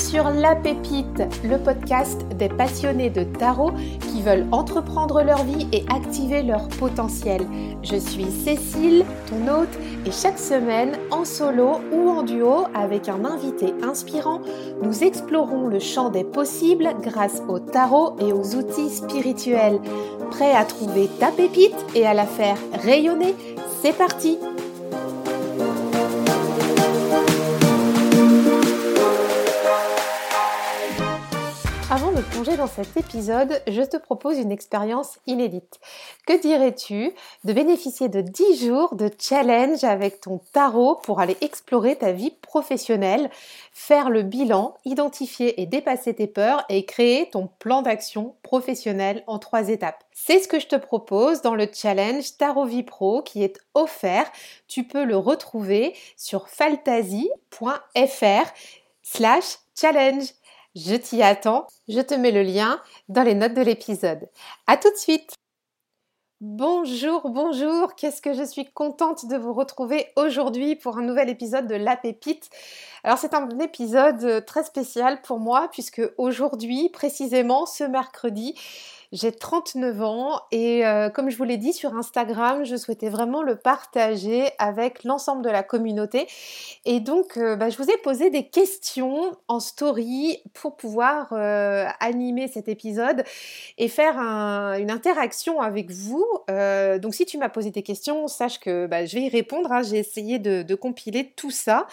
sur La Pépite, le podcast des passionnés de tarot qui veulent entreprendre leur vie et activer leur potentiel. Je suis Cécile, ton hôte, et chaque semaine, en solo ou en duo avec un invité inspirant, nous explorons le champ des possibles grâce au tarot et aux outils spirituels. Prêt à trouver ta pépite et à la faire rayonner? C'est parti Plonger dans cet épisode, je te propose une expérience inédite. Que dirais-tu de bénéficier de 10 jours de challenge avec ton tarot pour aller explorer ta vie professionnelle, faire le bilan, identifier et dépasser tes peurs et créer ton plan d'action professionnel en trois étapes? C'est ce que je te propose dans le challenge Tarot Vie Pro qui est offert. Tu peux le retrouver sur fantasy.fr slash challenge. Je t'y attends. Je te mets le lien dans les notes de l'épisode. À tout de suite. Bonjour, bonjour. Qu'est-ce que je suis contente de vous retrouver aujourd'hui pour un nouvel épisode de La Pépite. Alors c'est un épisode très spécial pour moi puisque aujourd'hui, précisément ce mercredi, j'ai 39 ans et euh, comme je vous l'ai dit sur Instagram, je souhaitais vraiment le partager avec l'ensemble de la communauté. Et donc, euh, bah, je vous ai posé des questions en story pour pouvoir euh, animer cet épisode et faire une interaction avec vous. donc, si tu m'as posé des questions, sache que bah, je vais y répondre. Hein. J'ai essayé de, compiler tout ça.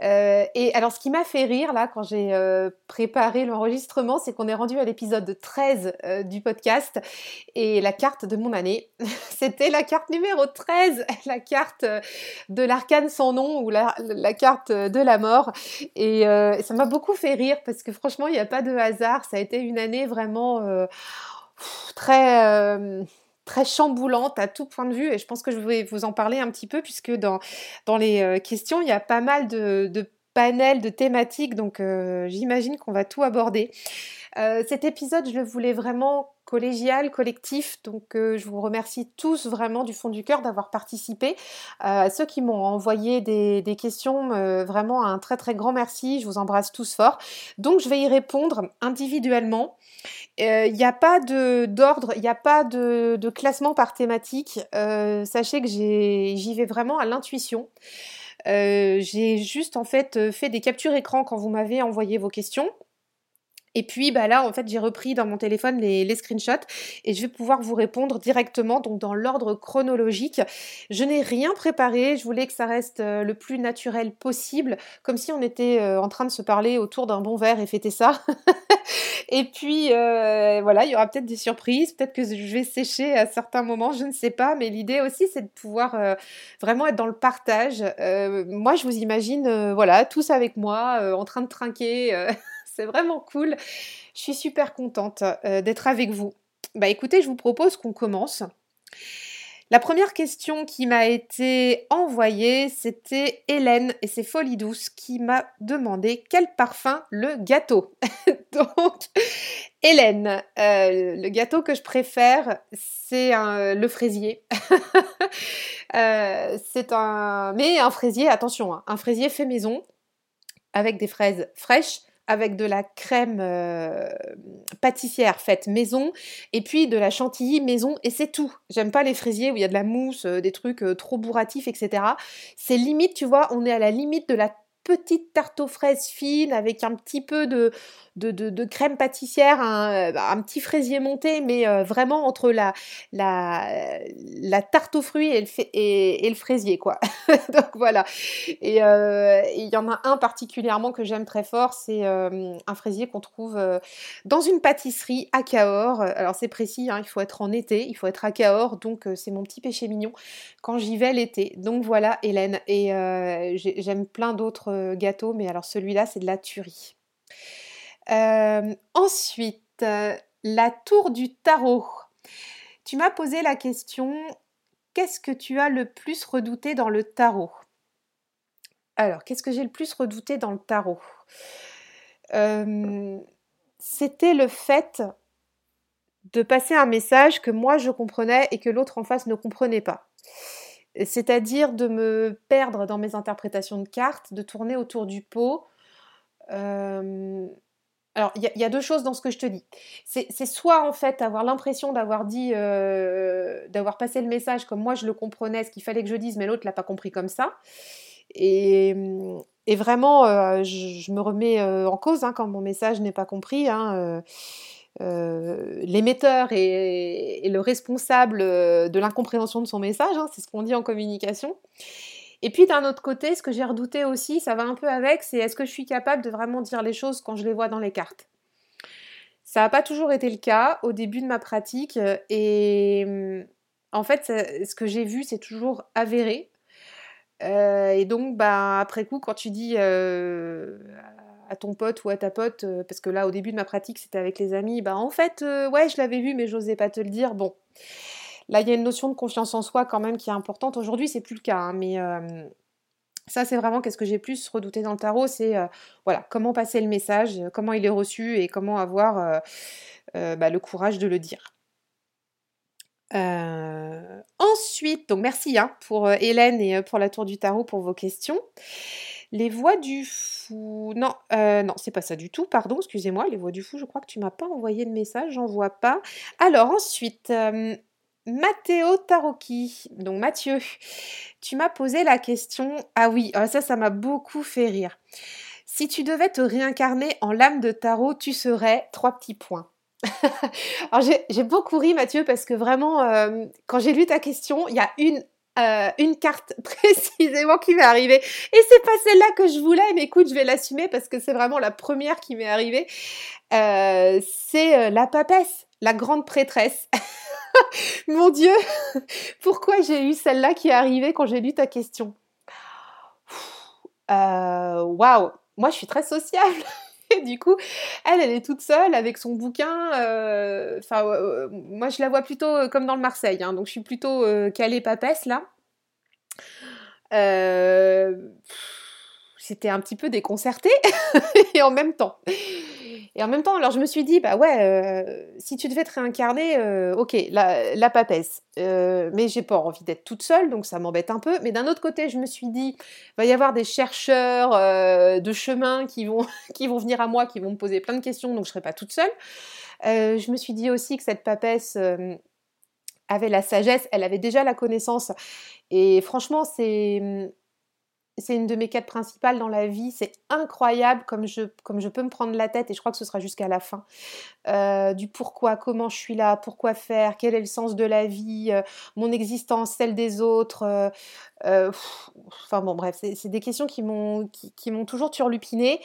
et alors, ce qui m'a fait rire là quand j'ai préparé l'enregistrement, c'est qu'on est rendu à l'épisode 13 du podcast. Et la carte de mon année, c'était la carte numéro 13, la carte de l'arcane sans nom ou la, carte de la mort. Et euh, ça m'a beaucoup fait rire parce que franchement, il n'y a pas de hasard. Ça a été une année vraiment euh, très... Euh, très chamboulante à tout point de vue et je pense que je vais vous en parler un petit peu puisque dans, dans les questions il y a pas mal de, de panels de thématiques donc j'imagine qu'on va tout aborder. cet épisode je le voulais vraiment collégial, collectif. Donc euh, je vous remercie tous vraiment du fond du cœur d'avoir participé. Euh, ceux qui m'ont envoyé des, questions, euh, vraiment un très très grand merci. Je vous embrasse tous fort. Donc je vais y répondre individuellement. Il n'y a pas d'ordre, il n'y a pas de, classement par thématique. sachez que j'y vais vraiment à l'intuition. J'ai juste en fait fait des captures écran quand vous m'avez envoyé vos questions. Et puis bah là, en fait, j'ai repris dans mon téléphone les, screenshots et je vais pouvoir vous répondre directement, donc dans l'ordre chronologique. Je n'ai rien préparé, je voulais que ça reste euh, le plus naturel possible, comme si on était euh, en train de se parler autour d'un bon verre et fêter ça. et puis euh, voilà, il y aura peut-être des surprises, peut-être que je vais sécher à certains moments, je ne sais pas, mais l'idée aussi c'est de pouvoir vraiment être dans le partage. moi, je vous imagine, voilà, tous avec moi, en train de trinquer. c'est vraiment cool. Je suis super contente euh, d'être avec vous. Bah écoutez, je vous propose qu'on commence. La première question qui m'a été envoyée, c'était Hélène et ses folies douces qui m'a demandé quel parfum le gâteau. Donc, Hélène, euh, le gâteau que je préfère, c'est le fraisier. Euh, c'est un, mais un fraisier, attention, hein, un fraisier fait maison avec des fraises fraîches, avec de la crème euh, pâtissière faite maison et puis de la chantilly maison et c'est tout. J'aime pas les fraisiers où il y a de la mousse, euh, des trucs euh, trop bourratifs, etc. C'est limite, tu vois, on est à la limite de la petite tarte aux fraises fine avec un petit peu de, crème pâtissière, un, un, petit fraisier monté, mais euh, vraiment entre la, la, tarte aux fruits et le, fraisier, quoi. Donc voilà. Euh, et il y en a un particulièrement que j'aime très fort, c'est euh, un fraisier qu'on trouve dans une pâtisserie à Cahors. Alors c'est précis, hein, il faut être en été, il faut être à Cahors, donc c'est mon petit péché mignon quand j'y vais l'été. Donc voilà, Hélène. Et j'aime plein d'autres gâteaux, mais alors celui-là, c'est de la tuerie. Euh, ensuite, euh, la tour du tarot. Tu m'as posé la question, qu'est-ce que tu as le plus redouté dans le tarot? Alors, qu'est-ce que j'ai le plus redouté dans le tarot? Euh, C'était le fait de passer un message que moi je comprenais et que l'autre en face ne comprenait pas. C'est-à-dire de me perdre dans mes interprétations de cartes, de tourner autour du pot, alors, il y, a deux choses dans ce que je te dis. C'est soit en fait avoir l'impression d'avoir dit, d'avoir passé le message comme moi je le comprenais, ce qu'il fallait que je dise, mais l'autre l'a pas compris comme ça. Et, vraiment, je, me remets en cause hein, quand mon message n'est pas compris. Hein, l'émetteur est, le responsable de l'incompréhension de son message, hein, c'est ce qu'on dit en communication. Et puis d'un autre côté, ce que j'ai redouté aussi, ça va un peu avec, c'est est-ce que je suis capable de vraiment dire les choses quand je les vois dans les cartes? Ça n'a pas toujours été le cas au début de ma pratique et en fait, ce que j'ai vu, c'est toujours avéré. Euh, et donc, bah, après coup, quand tu dis euh, à ton pote ou à ta pote, euh, parce que là, au début de ma pratique, c'était avec les amis, bah en fait, ouais, je l'avais vu, mais j'osais pas te le dire. Bon, Là, il y a une notion de confiance en soi quand même qui est importante. Aujourd'hui, c'est plus le cas, hein, mais euh, ça, c'est vraiment qu'est-ce que j'ai plus redouté dans le tarot, c'est euh, voilà comment passer le message, comment il est reçu et comment avoir euh, bah, le courage de le dire. ensuite, donc merci hein, pour Hélène et pour la tour du tarot pour vos questions. Les voix du fou. Non, non, c'est pas ça du tout, pardon, excusez-moi. Les voix du fou, je crois que tu m'as pas envoyé le message, j'en vois pas. Alors ensuite, Matteo Tarocchi, donc Mathieu, tu m'as posé la question. Ah oui, ah, ça, ça m'a beaucoup fait rire. Si tu devais te réincarner en lame de tarot, tu serais trois petits points. Alors j'ai beaucoup ri Mathieu parce que vraiment, euh, quand j'ai lu ta question, il y a une euh, une carte précisément qui m'est arrivée. Et c'est pas celle-là que je voulais, mais écoute, je vais l'assumer parce que c'est vraiment la première qui m'est arrivée. Euh, c'est la papesse, la grande prêtresse. Mon Dieu, pourquoi j'ai eu celle-là qui est arrivée quand j'ai lu ta question? Euh, Waouh, moi je suis très sociable. Et du coup, elle, elle est toute seule avec son bouquin. Euh, enfin, euh, moi, je la vois plutôt comme dans le Marseille. Hein, donc, je suis plutôt calée papesse là. C'était un petit peu déconcerté et en même temps. Et en même temps, alors je me suis dit, bah ouais, euh, si tu devais te réincarner, euh, ok, la, papesse. Euh, mais j'ai pas envie d'être toute seule, donc ça m'embête un peu. Mais d'un autre côté, je me suis dit, va y avoir des chercheurs de chemin qui vont, qui vont venir à moi, qui vont me poser plein de questions, donc je serai pas toute seule. je me suis dit aussi que cette papesse avait la sagesse, elle avait déjà la connaissance. Et franchement, c'est c'est une de mes quêtes principales dans la vie. C'est incroyable comme je, peux me prendre la tête, et je crois que ce sera jusqu'à la fin, euh, du pourquoi, comment je suis là, pourquoi faire, quel est le sens de la vie, euh, mon existence, celle des autres. Euh, enfin bon, bref, c'est des questions qui m'ont toujours turlupiné.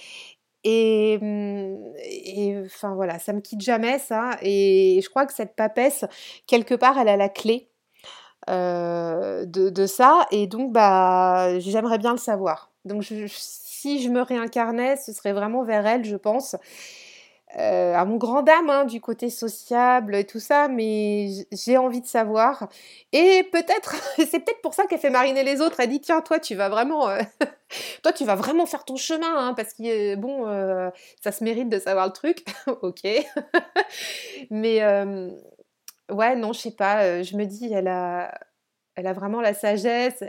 Et, hum, et enfin voilà, ça me quitte jamais ça. Et je crois que cette papesse, quelque part, elle a la clé euh, de, ça. Et donc, bah, j'aimerais bien le savoir. Donc, si je me réincarnais, ce serait vraiment vers elle, je pense. Euh, à mon grand dame, hein, du côté sociable et tout ça, mais j'ai envie de savoir. Et peut-être, c'est peut-être pour ça qu'elle fait mariner les autres. Elle dit tiens, toi, tu vas vraiment, euh, toi, tu vas vraiment faire ton chemin, hein, parce que bon, ça se mérite de savoir le truc, ok. mais ouais, non, je sais pas. Je me dis, elle a, elle a vraiment la sagesse,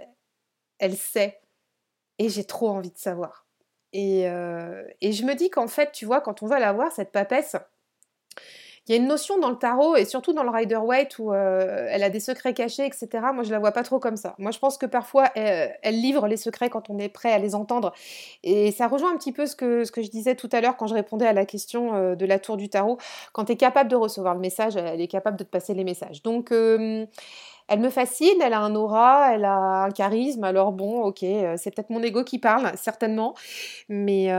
elle sait. Et j'ai trop envie de savoir. Et, et je me dis qu'en fait, tu vois, quand on va la voir, cette papesse, il y a une notion dans le tarot et surtout dans le Rider Waite où euh, elle a des secrets cachés, etc. Moi, je la vois pas trop comme ça. Moi, je pense que parfois, elle, livre les secrets quand on est prêt à les entendre. Et ça rejoint un petit peu ce que, ce que je disais tout à l'heure quand je répondais à la question euh, de la tour du tarot. Quand tu es capable de recevoir le message, elle est capable de te passer les messages. Donc, euh, elle me fascine, elle a un aura, elle a un charisme. Alors bon, ok, c'est peut-être mon ego qui parle, certainement. Mais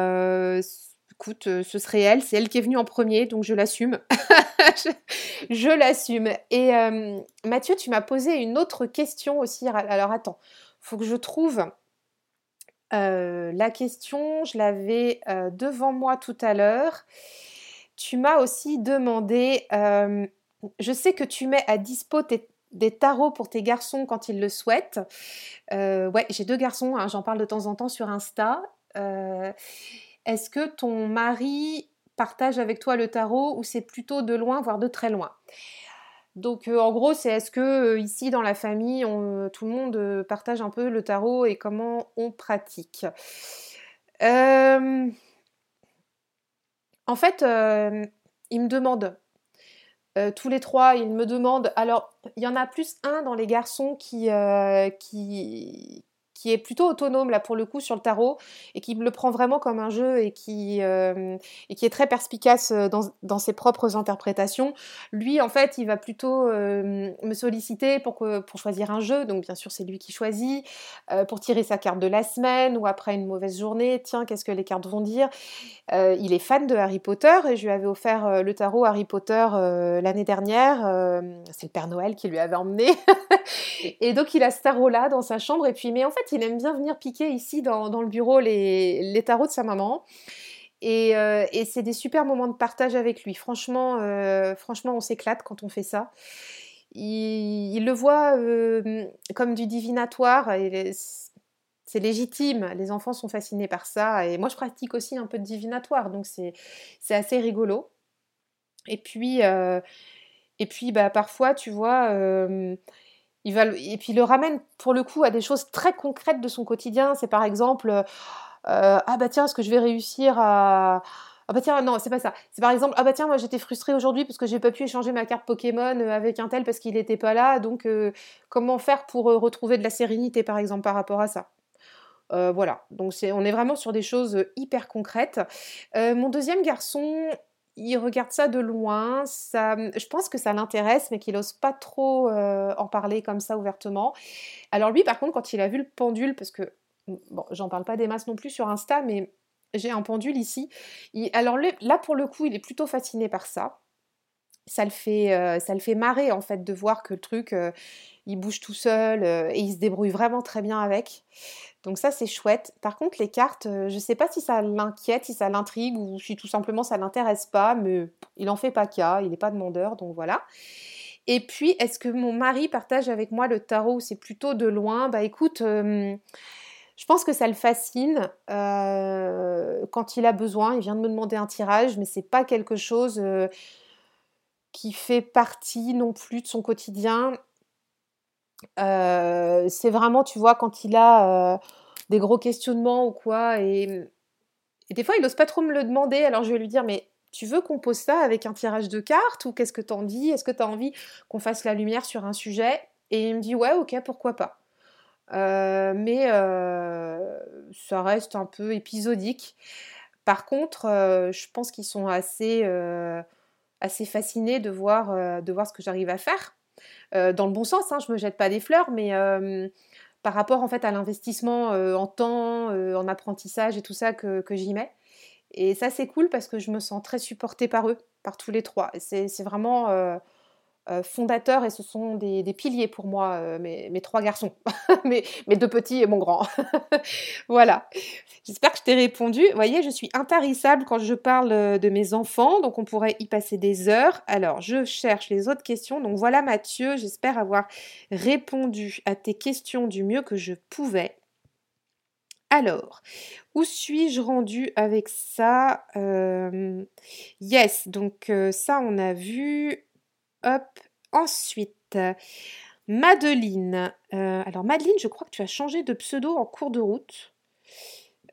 écoute, euh, ce serait elle, c'est elle qui est venue en premier, donc je l'assume. je, l'assume. Et euh, Mathieu, tu m'as posé une autre question aussi. Alors attends, faut que je trouve euh, la question. Je l'avais devant moi tout à l'heure. Tu m'as aussi demandé, je sais que tu mets à dispo des tarots pour tes garçons quand ils le souhaitent. ouais, j'ai deux garçons, hein, j'en parle de temps en temps sur Insta. Est-ce que ton mari partage avec toi le tarot ou c'est plutôt de loin, voire de très loin? Donc euh, en gros, c'est est-ce que euh, ici dans la famille, on, tout le monde euh, partage un peu le tarot et comment on pratique? En fait, euh, ils me demandent. Euh, tous les trois, ils me demandent. Alors, il y en a plus un dans les garçons qui, qui est plutôt autonome là pour le coup sur le tarot et qui le prend vraiment comme un jeu et qui, euh, et qui est très perspicace euh, dans, ses propres interprétations. Lui, en fait, il va plutôt euh, me solliciter pour, que, pour choisir un jeu, donc bien sûr c'est lui qui choisit, pour tirer sa carte de la semaine ou après une mauvaise journée, tiens, qu'est-ce que les cartes vont dire? Il est fan de Harry Potter et je lui avais offert le tarot Harry Potter l'année dernière, c'est le Père Noël qui lui avait emmené, et donc il a ce tarot-là dans sa chambre. Et puis, mais en fait, il aime bien venir piquer ici dans, le bureau les, tarots de sa maman. Euh, et, c'est des super moments de partage avec lui. Franchement, euh, franchement on s'éclate quand on fait ça. Il, le voit euh, comme du divinatoire. C'est légitime, les enfants sont fascinés par ça. Et moi, je pratique aussi un peu de divinatoire, donc c'est assez rigolo. Et puis, et puis bah, parfois, tu vois, il va, et puis il le ramène pour le coup à des choses très concrètes de son quotidien. C'est par exemple, euh, ah bah tiens, est-ce que je vais réussir à... Ah bah tiens, non, c'est pas ça. C'est par exemple, ah bah tiens, moi j'étais frustrée aujourd'hui parce que j'ai pas pu échanger ma carte Pokémon euh, avec un tel parce qu'il n'était pas là. Donc euh, comment faire pour retrouver de la sérénité par exemple par rapport à ça? Voilà, donc on est vraiment sur des choses hyper concrètes. mon deuxième garçon, il regarde ça de loin. Ça, je pense que ça l'intéresse, mais qu'il n'ose pas trop euh, en parler comme ça ouvertement. Alors lui, par contre, quand il a vu le pendule, parce que bon, j'en parle pas des masses non plus sur Insta, mais j'ai un pendule ici. alors là, pour le coup, il est plutôt fasciné par ça. Ça le fait, euh, marrer en fait de voir que le truc, euh, il bouge tout seul et il se débrouille vraiment très bien avec. Donc ça, c'est chouette. Par contre, les cartes, euh, je ne sais pas si ça l'inquiète, si ça l'intrigue ou si tout simplement ça l'intéresse pas, mais il n'en fait pas cas, il n'est pas demandeur, donc voilà. Et puis, est-ce que mon mari partage avec moi le tarot? C'est plutôt de loin Bah écoute, euh, je pense que ça le fascine. Euh, quand il a besoin, il vient de me demander un tirage, mais c'est pas quelque chose qui fait partie non plus de son quotidien c'est vraiment, tu vois, quand il a des gros questionnements ou quoi, et, des fois, il n'ose pas trop me le demander, alors je vais lui dire, mais tu veux qu'on pose ça avec un tirage de cartes, ou qu'est-ce que t'en dis? Est-ce que tu as envie qu'on fasse la lumière sur un sujet? Et il me dit, ouais, ok, pourquoi pas. mais ça reste un peu épisodique. Par contre, je pense qu'ils sont assez, assez fascinés de voir, de voir ce que j'arrive à faire. Euh, dans le bon sens, hein, je me jette pas des fleurs, mais euh, par rapport en fait à l'investissement euh, en temps, en apprentissage et tout ça que, que j'y mets. Et ça c'est cool parce que je me sens très supportée par eux, par tous les trois. C'est vraiment fondateurs et ce sont des, piliers pour moi, euh, mes, trois garçons, mes, mes, deux petits et mon grand. voilà. J'espère que je t'ai répondu. Vous voyez, je suis intarissable quand je parle euh, de mes enfants, donc on pourrait y passer des heures. Alors, je cherche les autres questions. Donc voilà Mathieu, j'espère avoir répondu à tes questions du mieux que je pouvais. Alors, où suis-je rendu avec ça? Yes, donc ça on a vu. Hop. Ensuite, Madeline. Euh, alors, Madeline, je crois que tu as changé de pseudo en cours de route.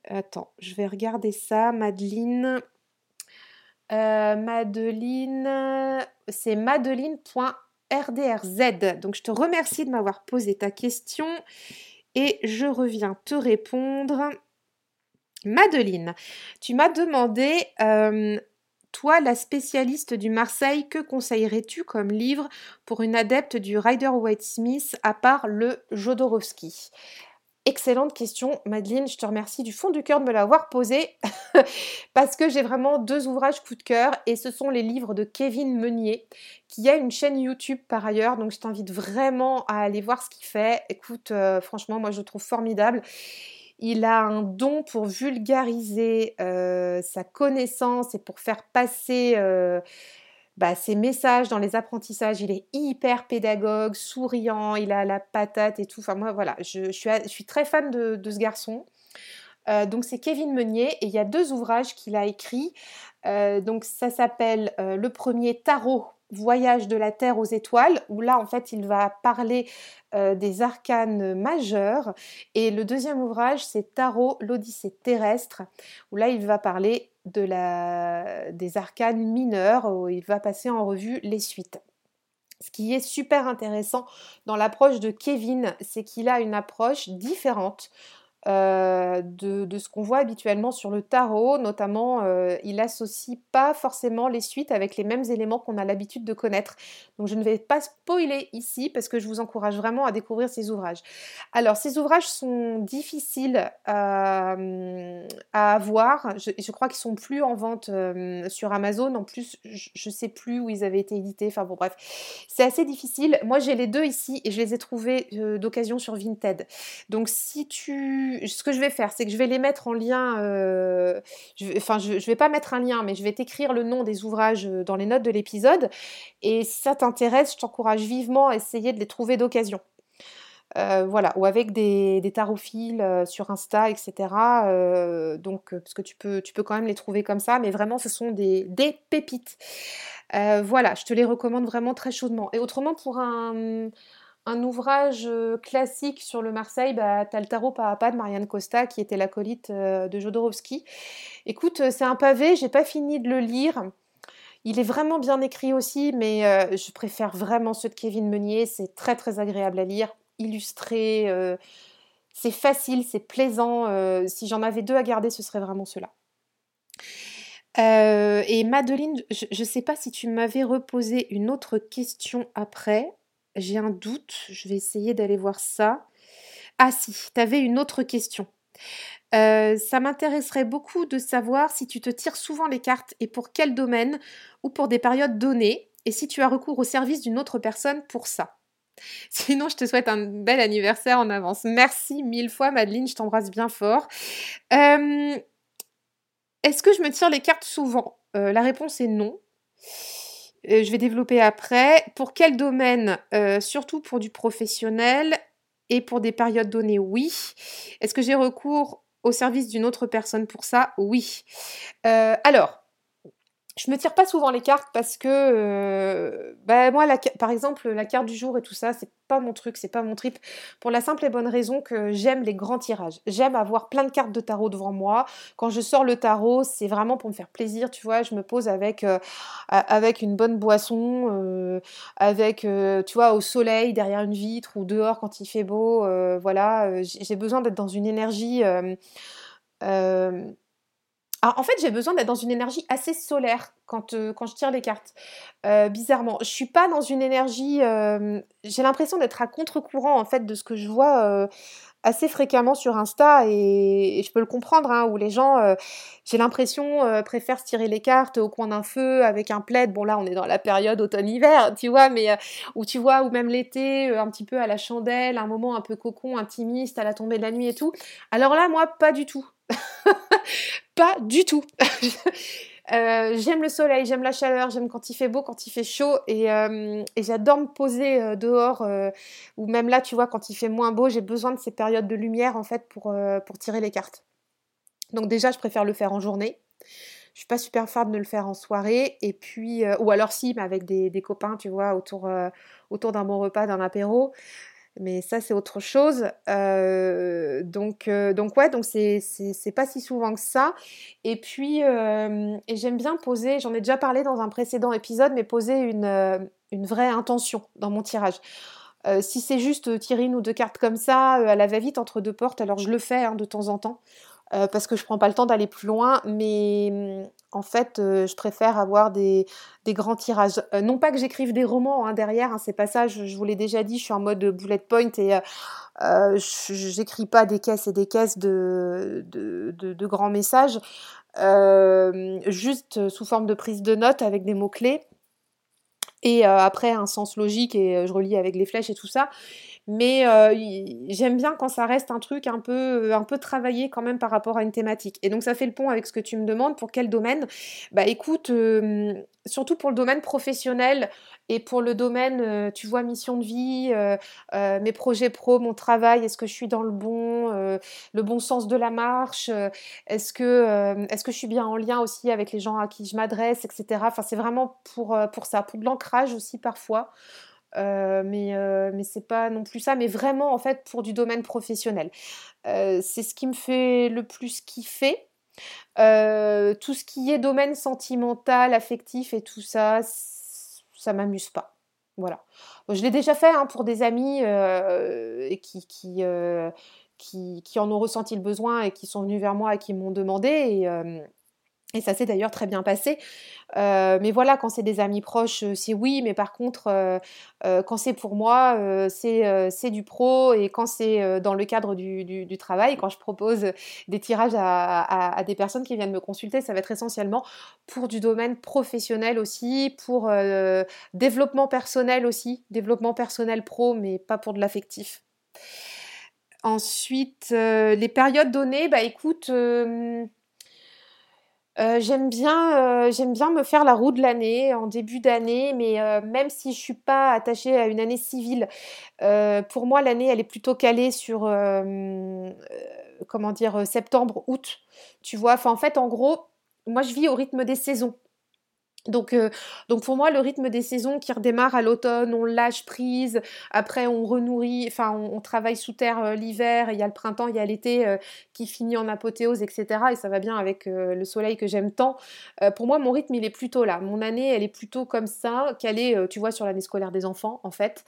Attends, je vais regarder ça. Madeline. Euh, Madeline. C'est madeline.rdrz. Donc, je te remercie de m'avoir posé ta question et je reviens te répondre. Madeline, tu m'as demandé euh, toi, la spécialiste du Marseille, que conseillerais-tu comme livre pour une adepte du Rider-Waite-Smith à part le Jodorowsky? Excellente question, Madeleine. Je te remercie du fond du cœur de me l'avoir posée parce que j'ai vraiment deux ouvrages coup de cœur et ce sont les livres de Kevin Meunier qui a une chaîne YouTube par ailleurs. Donc je t'invite vraiment à aller voir ce qu'il fait. Écoute, euh, franchement, moi je le trouve formidable. Il a un don pour vulgariser euh, sa connaissance et pour faire passer euh, bah, ses messages dans les apprentissages. Il est hyper pédagogue, souriant, il a la patate et tout. Enfin, moi, voilà, je, suis, très fan de, ce garçon. Euh, donc, c'est Kevin Meunier et il y a deux ouvrages qu'il a écrits. donc, ça s'appelle le premier Tarot Voyage de la Terre aux étoiles, où là, en fait, il va parler euh, des arcanes majeurs. Et le deuxième ouvrage, c'est Tarot, l'Odyssée terrestre, où là, il va parler des arcanes mineurs où il va passer en revue les suites. Ce qui est super intéressant dans l'approche de Kevin, c'est qu'il a une approche différente euh, de, ce qu'on voit habituellement sur le tarot, notamment euh, il associe pas forcément les suites avec les mêmes éléments qu'on a l'habitude de connaître. Donc je ne vais pas spoiler ici parce que je vous encourage vraiment à découvrir ces ouvrages. Alors ces ouvrages sont difficiles à, avoir, je, crois qu'ils sont plus en vente euh, sur Amazon, en plus je ne sais plus où ils avaient été édités, enfin bon bref, c'est assez difficile. Moi j'ai les deux ici et je les ai trouvés d'occasion sur Vinted. Donc si tu ce que je vais faire, c'est que je vais les mettre en lien. Euh, enfin, je, ne vais pas mettre un lien, mais je vais t'écrire le nom des ouvrages euh, dans les notes de l'épisode. Et si ça t'intéresse, je t'encourage vivement à essayer de les trouver d'occasion. Euh, voilà, ou avec des, des tarophiles sur Insta, etc. donc, parce que tu peux, tu peux quand même les trouver comme ça, mais vraiment, ce sont des, des pépites. voilà, je te les recommande vraiment très chaudement. Et autrement, pour un, un ouvrage euh, classique sur le Marseille, bah, t'as le tarot pas à pas de Marianne Costa, qui était l'acolyte euh, de Jodorowsky. Écoute, euh, c'est un pavé, j'ai pas fini de le lire. Il est vraiment bien écrit aussi, mais je préfère vraiment ceux de Kevin Meunier. C'est très très agréable à lire, illustré. c'est facile, c'est plaisant. si j'en avais deux à garder, ce serait vraiment ceux-là. et Madeline, je ne sais pas si tu m'avais reposé une autre question après j'ai un doute, je vais essayer d'aller voir ça. Ah si, tu avais une autre question. Euh, ça m'intéresserait beaucoup de savoir si tu te tires souvent les cartes et pour quel domaine ou pour des périodes données et si tu as recours au service d'une autre personne pour ça. Sinon, je te souhaite un bel anniversaire en avance. Merci mille fois, Madeleine, je t'embrasse bien fort. Euh, est-ce que je me tire les cartes souvent? Euh, La réponse est non. Euh, je vais développer après. Pour quel domaine? Euh, Surtout pour du professionnel et pour des périodes données, oui. Est-ce que j'ai recours au service d'une autre personne pour ça? Oui. Euh, alors, je me tire pas souvent les cartes parce que euh, bah, moi par exemple la carte du jour et tout ça c'est pas mon truc c'est pas mon trip pour la simple et bonne raison que j'aime les grands tirages. J'aime avoir plein de cartes de tarot devant moi. Quand je sors le tarot c'est vraiment pour me faire plaisir tu vois je me pose avec euh, avec une bonne boisson euh, avec tu vois au soleil derrière une vitre ou dehors quand il fait beau voilà j'ai besoin d'être dans une énergie ah, en fait, j'ai besoin d'être dans une énergie assez solaire quand, euh, quand je tire les cartes. Euh, bizarrement, je suis pas dans une énergie. Euh, j'ai l'impression d'être à contre-courant en fait de ce que je vois assez fréquemment sur Insta et, je peux le comprendre hein, où les gens, j'ai l'impression, préfèrent se tirer les cartes au coin d'un feu avec un plaid. Bon là, on est dans la période automne-hiver, tu vois, mais où tu vois, ou même l'été, un petit peu à la chandelle, un moment un peu cocon, intimiste, à la tombée de la nuit et tout. Alors là, moi, pas du tout. du tout. Euh, j'aime le soleil, j'aime la chaleur, j'aime quand il fait beau, quand il fait chaud et, euh, j'adore me poser euh, dehors ou même là, tu vois, quand il fait moins beau, j'ai besoin de ces périodes de lumière en fait pour, pour tirer les cartes. Donc déjà, je préfère le faire en journée. Je suis pas super fan de le faire en soirée et puis ou alors si, avec des, des copains, tu vois, autour autour d'un bon repas, d'un apéro mais ça c'est autre chose. Euh, donc, euh, donc ouais, donc c'est, c'est, pas si souvent que ça. Et puis, euh, j'aime bien poser, j'en ai déjà parlé dans un précédent épisode, mais poser une, vraie intention dans mon tirage. si c'est juste tirer une ou deux cartes comme ça, à la va-vite entre deux portes, alors je le fais hein, de temps en temps. parce que je prends pas le temps d'aller plus loin, mais en fait, je préfère avoir des, grands tirages. Non pas que j'écrive des romans hein, derrière, hein, c'est pas ça, je, vous l'ai déjà dit, je suis en mode bullet point et euh, j'écris pas des caisses et des caisses de, de, grands messages, juste sous forme de prise de notes avec des mots-clés. Et après, un sens logique, et je relis avec les flèches et tout ça mais euh, j'aime bien quand ça reste un truc un peu, un peu travaillé quand même par rapport à une thématique. Et donc ça fait le pont avec ce que tu me demandes, pour quel domaine? Bah écoute, euh, surtout pour le domaine professionnel et pour le domaine, euh, tu vois, mission de vie, mes projets pro, mon travail, est-ce que je suis dans le bon, le bon sens de la marche? Est-ce que, est que je suis bien en lien aussi avec les gens à qui je m'adresse, etc. Enfin, c'est vraiment pour, pour ça, pour de l'ancrage aussi parfois. Euh, mais euh, mais c'est pas non plus ça, mais vraiment en fait pour du domaine professionnel. Euh, c'est ce qui me fait le plus kiffer. tout ce qui est domaine sentimental, affectif et tout ça, ça m'amuse pas. Voilà. Je l'ai déjà fait hein, pour des amis qui, qui, qui, en ont ressenti le besoin et qui sont venus vers moi et qui m'ont demandé. Et ça s'est d'ailleurs très bien passé. Euh, mais voilà, quand c'est des amis proches, euh, c'est oui. Mais par contre, euh, quand c'est pour moi, c'est du pro. Et quand c'est dans le cadre du, travail, quand je propose des tirages à, des personnes qui viennent me consulter, ça va être essentiellement pour du domaine professionnel aussi, pour développement personnel aussi, développement personnel pro, mais pas pour de l'affectif. Ensuite, les périodes données, bah écoute euh, j'aime bien, euh, j'aime bien me faire la roue de l'année en début d'année, mais euh, même si je suis pas attachée à une année civile, pour moi l'année elle est plutôt calée sur comment dire septembre, août. Tu vois, en fait en gros, moi je vis au rythme des saisons. Donc, donc pour moi, le rythme des saisons qui redémarre à l'automne, on lâche prise, après on renourrit, enfin on, travaille sous terre l'hiver, il y a le printemps, il y a l'été qui finit en apothéose, etc. Et ça va bien avec le soleil que j'aime tant. pour moi, mon rythme, il est plutôt là. Mon année, elle est plutôt comme ça, qu'elle est, tu vois, sur l'année scolaire des enfants, en fait.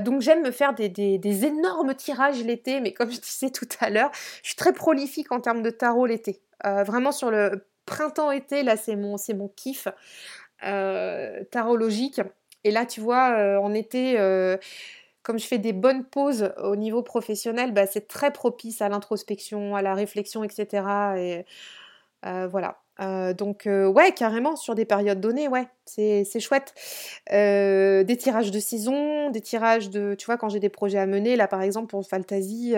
donc j'aime me faire des, des énormes tirages l'été, mais comme je disais tout à l'heure, je suis très prolifique en termes de tarot l'été. vraiment sur le printemps-été, là, c'est mon, c'est mon kiff euh, tarologique. Et là, tu vois, euh, en été, euh, comme je fais des bonnes pauses au niveau professionnel, bah, c'est très propice à l'introspection, à la réflexion, etc. Et voilà. donc ouais, carrément sur des périodes données, ouais, c'est, c'est chouette. des tirages de saison, des tirages de, tu vois, quand j'ai des projets à mener, là par exemple pour Fantasy,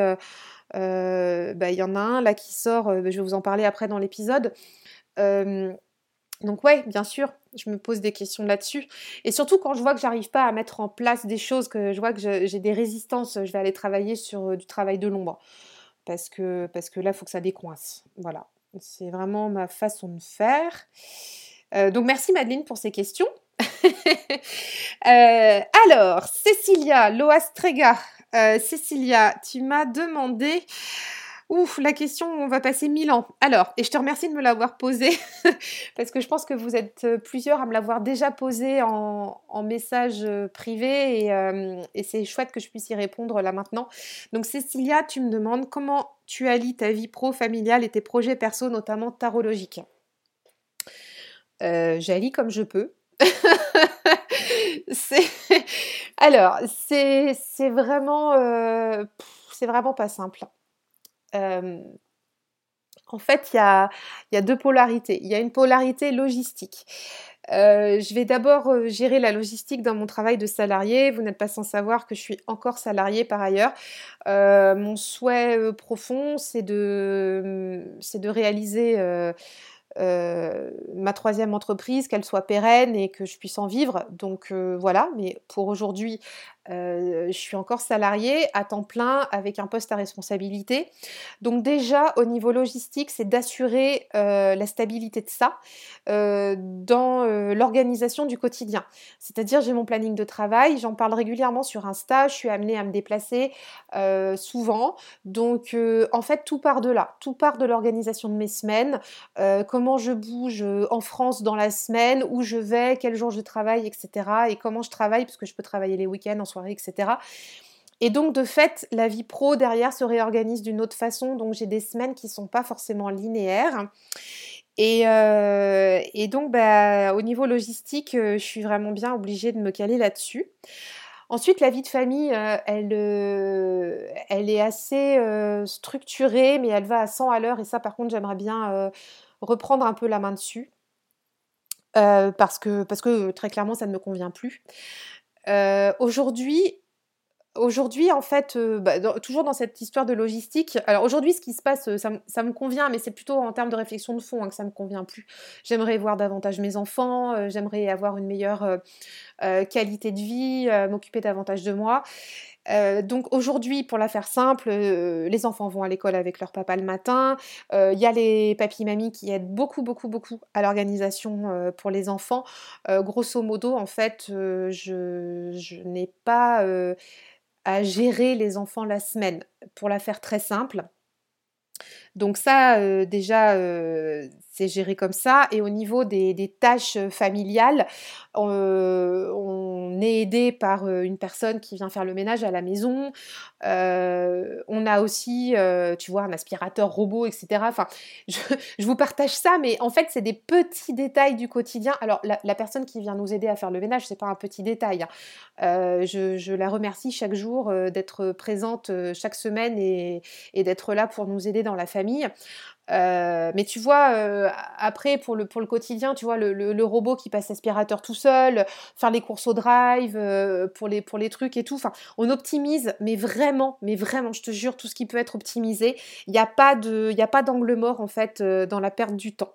bah, il y en a un là qui sort, je vais vous en parler après dans l'épisode donc ouais, bien sûr, je me pose des questions là-dessus. Et surtout quand je vois que j'arrive pas à mettre en place des choses, que je vois que j'ai des résistances, je vais aller travailler sur euh, du travail de l'ombre. Parce que, parce que là, il faut que ça décoince. Voilà. C'est vraiment ma façon de faire. Euh, donc merci Madeleine pour ces questions. Euh, alors, Cécilia Loastrega. Cécilia, tu m'as demandé Ouf, la question, on va passer mille ans. Alors, et je te remercie de me l'avoir posée, parce que je pense que vous êtes euh, plusieurs à me l'avoir déjà posée en, message euh, privé, euh, et, c'est chouette que je puisse y répondre là maintenant. Donc Cécilia, tu me demandes comment tu allies ta vie pro, familiale et tes projets perso, notamment tarologiques. J'allie comme je peux. Alors, c'est vraiment... c'est vraiment pas simple en fait, il y a, deux polarités. Il y a une polarité logistique. je vais d'abord gérer la logistique dans mon travail de salarié. Vous n'êtes pas sans savoir que je suis encore salarié par ailleurs. mon souhait profond, c'est de réaliser ma troisième entreprise, qu'elle soit pérenne et que je puisse en vivre. Donc voilà, mais pour aujourd'hui, je suis encore salariée à temps plein avec un poste à responsabilité. Donc déjà au niveau logistique, c'est d'assurer la stabilité de ça dans l'organisation du quotidien. C'est-à-dire j'ai mon planning de travail, j'en parle régulièrement sur Insta, je suis amenée à me déplacer souvent. Donc en fait tout part de là, tout part de l'organisation de mes semaines, comment je bouge en France dans la semaine, où je vais, quel jour je travaille, etc. Et comment je travaille, parce que je peux travailler les week-ends en etc. Et donc, de fait, la vie pro derrière se réorganise d'une autre façon. Donc, j'ai des semaines qui ne sont pas forcément linéaires. Et, euh, donc, bah, au niveau logistique, euh, je suis vraiment bien obligée de me caler là-dessus. Ensuite, la vie de famille, euh, elle, elle est assez structurée, mais elle va à 100 à l'heure. Et ça, par contre, j'aimerais bien reprendre un peu la main dessus. parce, que, parce que très clairement, ça ne me convient plus. Euh, aujourd'hui, Aujourd'hui, en fait, euh, bah, toujours dans cette histoire de logistique, alors aujourd'hui, ce qui se passe, euh, ça, me convient, mais c'est plutôt en termes de réflexion de fond hein, que ça me convient plus. J'aimerais voir davantage mes enfants, j'aimerais avoir une meilleure qualité de vie, m'occuper davantage de moi. Euh, donc aujourd'hui, pour la faire simple, euh, les enfants vont à l'école avec leur papa le matin. Euh, il y a les papis-mamies qui aident beaucoup, beaucoup, beaucoup à l'organisation pour les enfants. grosso modo, en fait, je n'ai pas à gérer les enfants la semaine. Pour la faire très simple, Donc ça, déjà, c'est géré comme ça. Et au niveau des, tâches familiales, on est aidé par une personne qui vient faire le ménage à la maison. on a aussi, tu vois, un aspirateur robot, etc. Enfin, je, vous partage ça, mais en fait, c'est des petits détails du quotidien. Alors, la, personne qui vient nous aider à faire le ménage, c'est pas un petit détail. Hein. Je, la remercie chaque jour d'être présente chaque semaine et d'être là pour nous aider dans la famille. Euh, mais tu vois, euh, après, pour le, pour le quotidien, tu vois, le, le, robot qui passe aspirateur tout seul, faire les courses au drive, euh, pour, les, pour les trucs et tout. Enfin, on optimise, mais vraiment, mais vraiment, je te jure, tout ce qui peut être optimisé. Il n'y a pas d'angle mort, en fait, dans la perte du temps.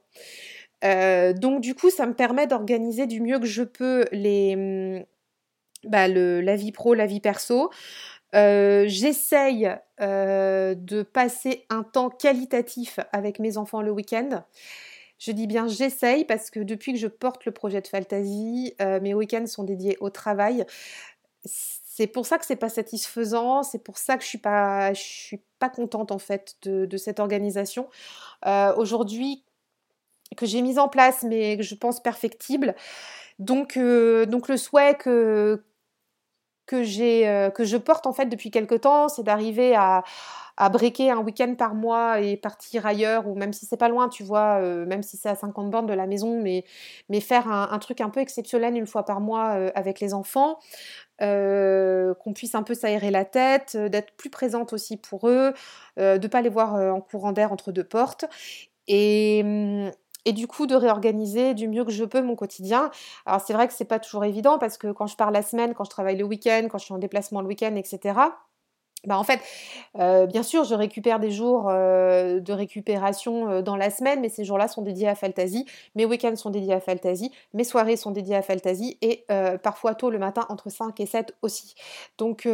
donc, du coup, ça me permet d'organiser du mieux que je peux les, hum, bah, le, la vie pro, la vie perso. Euh, j'essaye euh, de passer un temps qualitatif avec mes enfants le week-end. Je dis bien j'essaye parce que depuis que je porte le projet de Fantasy, euh, mes week-ends sont dédiés au travail. C'est pour ça que c'est pas satisfaisant, c'est pour ça que je suis pas, je suis pas contente en fait de, cette organisation. Aujourd'hui, que j'ai mise en place, mais que je pense perfectible. Donc, donc le souhait que, que, j'ai, euh, que je porte en fait depuis quelque temps, c'est d'arriver à, à breaker un week-end par mois et partir ailleurs, ou même si c'est pas loin, tu vois, euh, même si c'est à 50 bornes de la maison, mais, mais faire un, truc un peu exceptionnel une fois par mois euh, avec les enfants, qu'on puisse un peu s'aérer la tête, d'être plus présente aussi pour eux, de pas les voir en courant d'air entre deux portes. Et, hum, et du coup de réorganiser du mieux que je peux mon quotidien. Alors c'est vrai que c'est pas toujours évident parce que quand je pars la semaine, quand je travaille le week-end, quand je suis en déplacement le week-end, etc. Bah en fait, euh, bien sûr, je récupère des jours euh, de récupération euh, dans la semaine, mais ces jours-là sont dédiés à Fantasy. Mes week-ends sont dédiés à Fantasy. Mes soirées sont dédiées à Fantasy. Et parfois tôt le matin, entre 5 et 7 aussi. Donc,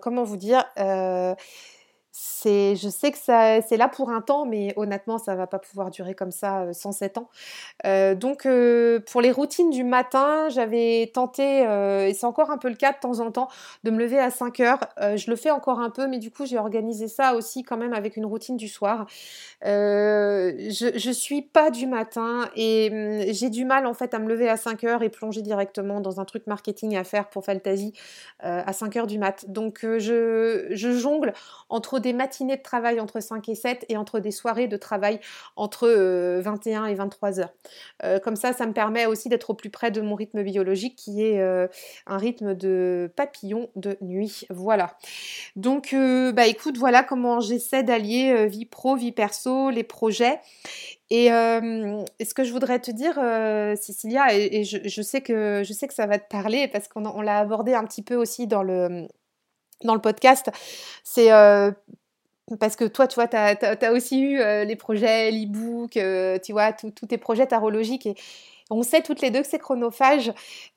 comment vous dire c'est, je sais que ça, c'est là pour un temps, mais honnêtement, ça va pas pouvoir durer comme ça euh, 107 ans. Euh, donc, euh, pour les routines du matin, j'avais tenté, euh, et c'est encore un peu le cas de temps en temps, de me lever à 5 heures. je le fais encore un peu, mais du coup, j'ai organisé ça aussi quand même avec une routine du soir. je, je suis pas du matin et hum, j'ai du mal en fait à me lever à 5 heures et plonger directement dans un truc marketing à faire pour Fantasy à 5 heures du mat. Donc, je jongle entre des matinées de travail entre 5 et 7 et entre des soirées de travail entre 21 euh, et 23 heures. Euh, comme ça, ça me permet aussi d'être au plus près de mon rythme biologique qui est euh, un rythme de papillon de nuit. Voilà. Donc, bah écoute, voilà comment j'essaie d'allier vie pro, vie perso, les projets. Et ce que je voudrais te dire, Cécilia, et, je, sais que, je sais que ça va te parler parce qu'on l'a abordé un petit peu aussi dans le, dans le podcast, c'est parce que toi, tu vois, tu as, aussi eu les projets, l'e-book, tu vois, tous tes projets tarologiques. Et, on sait toutes les deux que c'est chronophage,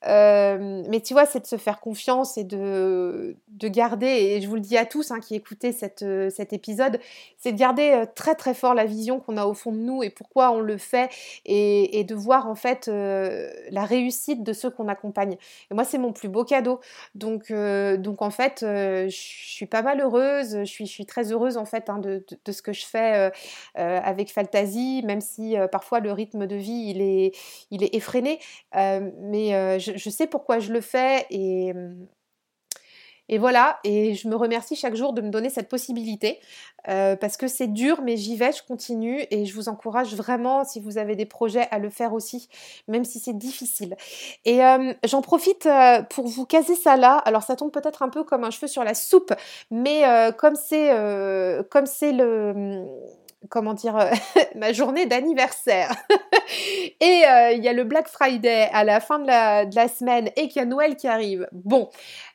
euh, mais tu vois, c'est de se faire confiance et de, de garder, et je vous le dis à tous hein, qui écoutez euh, cet épisode, c'est de garder euh, très très fort la vision qu'on a au fond de nous et pourquoi on le fait, et, de voir en fait la réussite de ceux qu'on accompagne. Et moi, c'est mon plus beau cadeau. Donc, donc en fait, je suis pas mal heureuse, je suis, très heureuse en fait hein, de, ce que je fais avec Fantasy, même si parfois le rythme de vie, il est, il est effréné, euh, mais euh, je, sais pourquoi je le fais et, mmh, et voilà, et je me remercie chaque jour de me donner cette possibilité euh, parce que c'est dur, mais j'y vais, je continue et je vous encourage vraiment, si vous avez des projets, à le faire aussi, même si c'est difficile. Et j'en profite pour vous caser ça là. Alors ça tombe peut-être un peu comme un cheveu sur la soupe, mais comme c'est comme c'est le mmh, comment dire, euh, ma journée d'anniversaire. et euh, il y a le Black Friday à la fin de la, de la semaine et qu'il y a Noël qui arrive. Bon,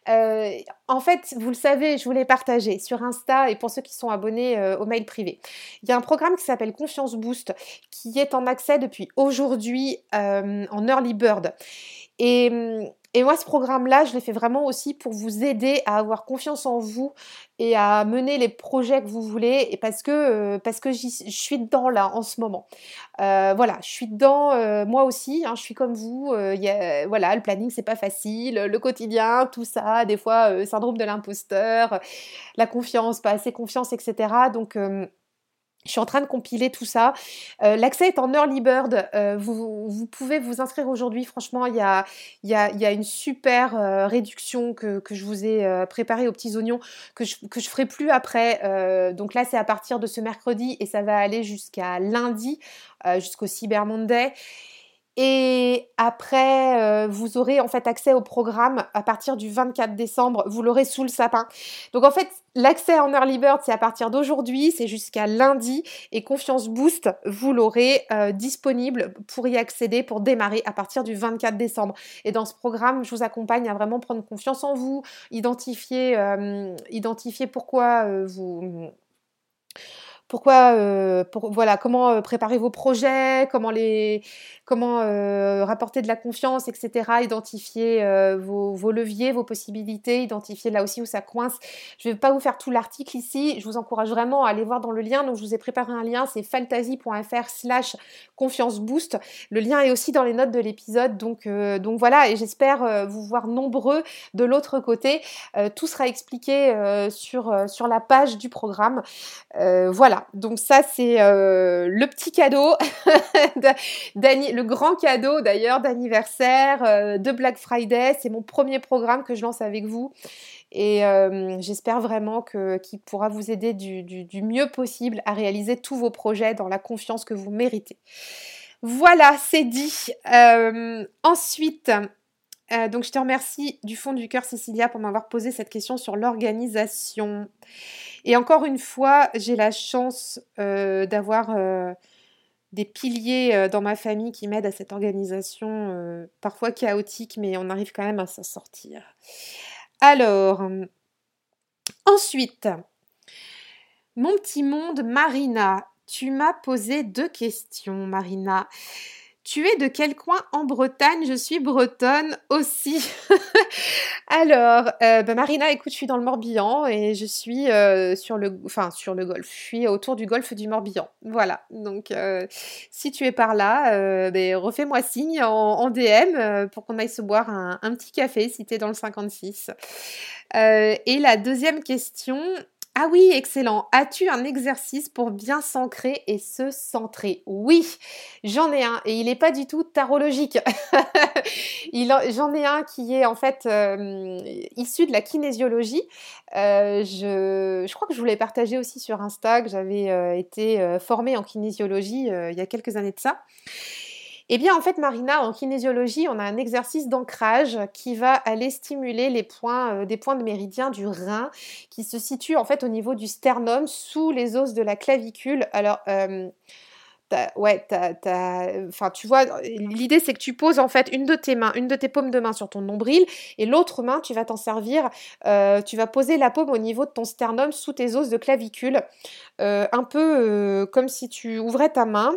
euh, en fait, vous le savez, je vous l'ai partagé sur Insta et pour ceux qui sont abonnés au mail privé. Il y a un programme qui s'appelle Confiance Boost qui est en accès depuis aujourd'hui en early bird. Et hum, et moi, ce programme-là, je l'ai fait vraiment aussi pour vous aider à avoir confiance en vous et à mener les projets que vous voulez, et parce que, euh, parce que je suis dedans là en ce moment. Euh, voilà, je suis dedans euh, moi aussi, hein, je suis comme vous. Voilà, le planning, c'est pas facile, le quotidien, tout ça, des fois, syndrome de l'imposteur, la confiance, pas assez confiance, etc. Donc, Je suis en train de compiler tout ça. Euh, l'accès est en early bird. Euh, vous, pouvez vous inscrire aujourd'hui. Franchement, il y a, une super euh, réduction que, je vous ai préparée aux petits oignons que je ne ferai plus après. donc là, c'est à partir de ce mercredi et ça va aller jusqu'à lundi, jusqu'au Cyber Monday. Et après, euh, vous aurez en fait accès au programme à partir du 24 décembre. Vous l'aurez sous le sapin. Donc en fait, l'accès en Early Bird, c'est à partir d'aujourd'hui, c'est jusqu'à lundi. Et Confiance Boost, vous l'aurez euh, disponible pour y accéder, pour démarrer à partir du 24 décembre. Et dans ce programme, je vous accompagne à vraiment prendre confiance en vous, identifier, euh, identifier pourquoi vous pourquoi, euh, voilà, comment euh, préparer vos projets, comment les, comment euh, rapporter de la confiance, etc. Identifier vos, leviers, vos possibilités, identifier là aussi où ça coince. Je ne vais pas vous faire tout l'article ici. Je vous encourage vraiment à aller voir dans le lien. Donc, je vous ai préparé un lien, c'est fantasy.fr/slash confiance boost. Le lien est aussi dans les notes de l'épisode. Donc, donc voilà, et j'espère vous voir nombreux de l'autre côté. tout sera expliqué sur, sur la page du programme. voilà donc ça c'est euh, le petit cadeau, le grand cadeau d'ailleurs d'anniversaire, euh, de Black Friday. C'est mon premier programme que je lance avec vous. Et euh, j'espère vraiment qu'il pourra vous aider du, mieux possible à réaliser tous vos projets dans la confiance que vous méritez. Voilà, c'est dit. ensuite, donc je te remercie du fond du cœur Cécilia pour m'avoir posé cette question sur l'organisation. Et encore une fois, j'ai la chance euh, d'avoir euh, des piliers euh, dans ma famille qui m'aident à cette organisation, parfois chaotique, mais on arrive quand même à s'en sortir. Alors, ensuite, mon petit monde, Marina, tu m'as posé deux questions, Marina. Tu es de quel coin en Bretagne? Je suis bretonne aussi. Alors, euh, bah, Marina, écoute, je suis dans le Morbihan et je suis euh, sur le, golfe. Je suis autour du golfe du Morbihan. Voilà. Donc, euh, si tu es par là, ben, refais-moi signe en, DM pour qu'on aille se boire un, un, petit café si tu es dans le 56. et la deuxième question, ah oui, excellent. As-tu un exercice pour bien s'ancrer et se centrer? Oui, j'en ai un et il n'est pas du tout tarologique. j'en ai un qui est en fait euh, issu de la kinésiologie. Euh, je, crois que je vous l'ai partagé aussi sur Insta, j'avais euh, été formée en kinésiologie il y a quelques années de ça. Eh bien, en fait, Marina, en kinésiologie, on a un exercice d'ancrage qui va aller stimuler les points, euh, des points de méridien du rein qui se situent en fait au niveau du sternum, sous les os de la clavicule. Alors, euh, ouais, enfin, tu vois, l'idée c'est que tu poses en fait une de tes mains, une de tes paumes de main sur ton nombril et l'autre main, tu vas t'en servir, euh, tu vas poser la paume au niveau de ton sternum sous tes os de clavicule, un peu comme si tu ouvrais ta main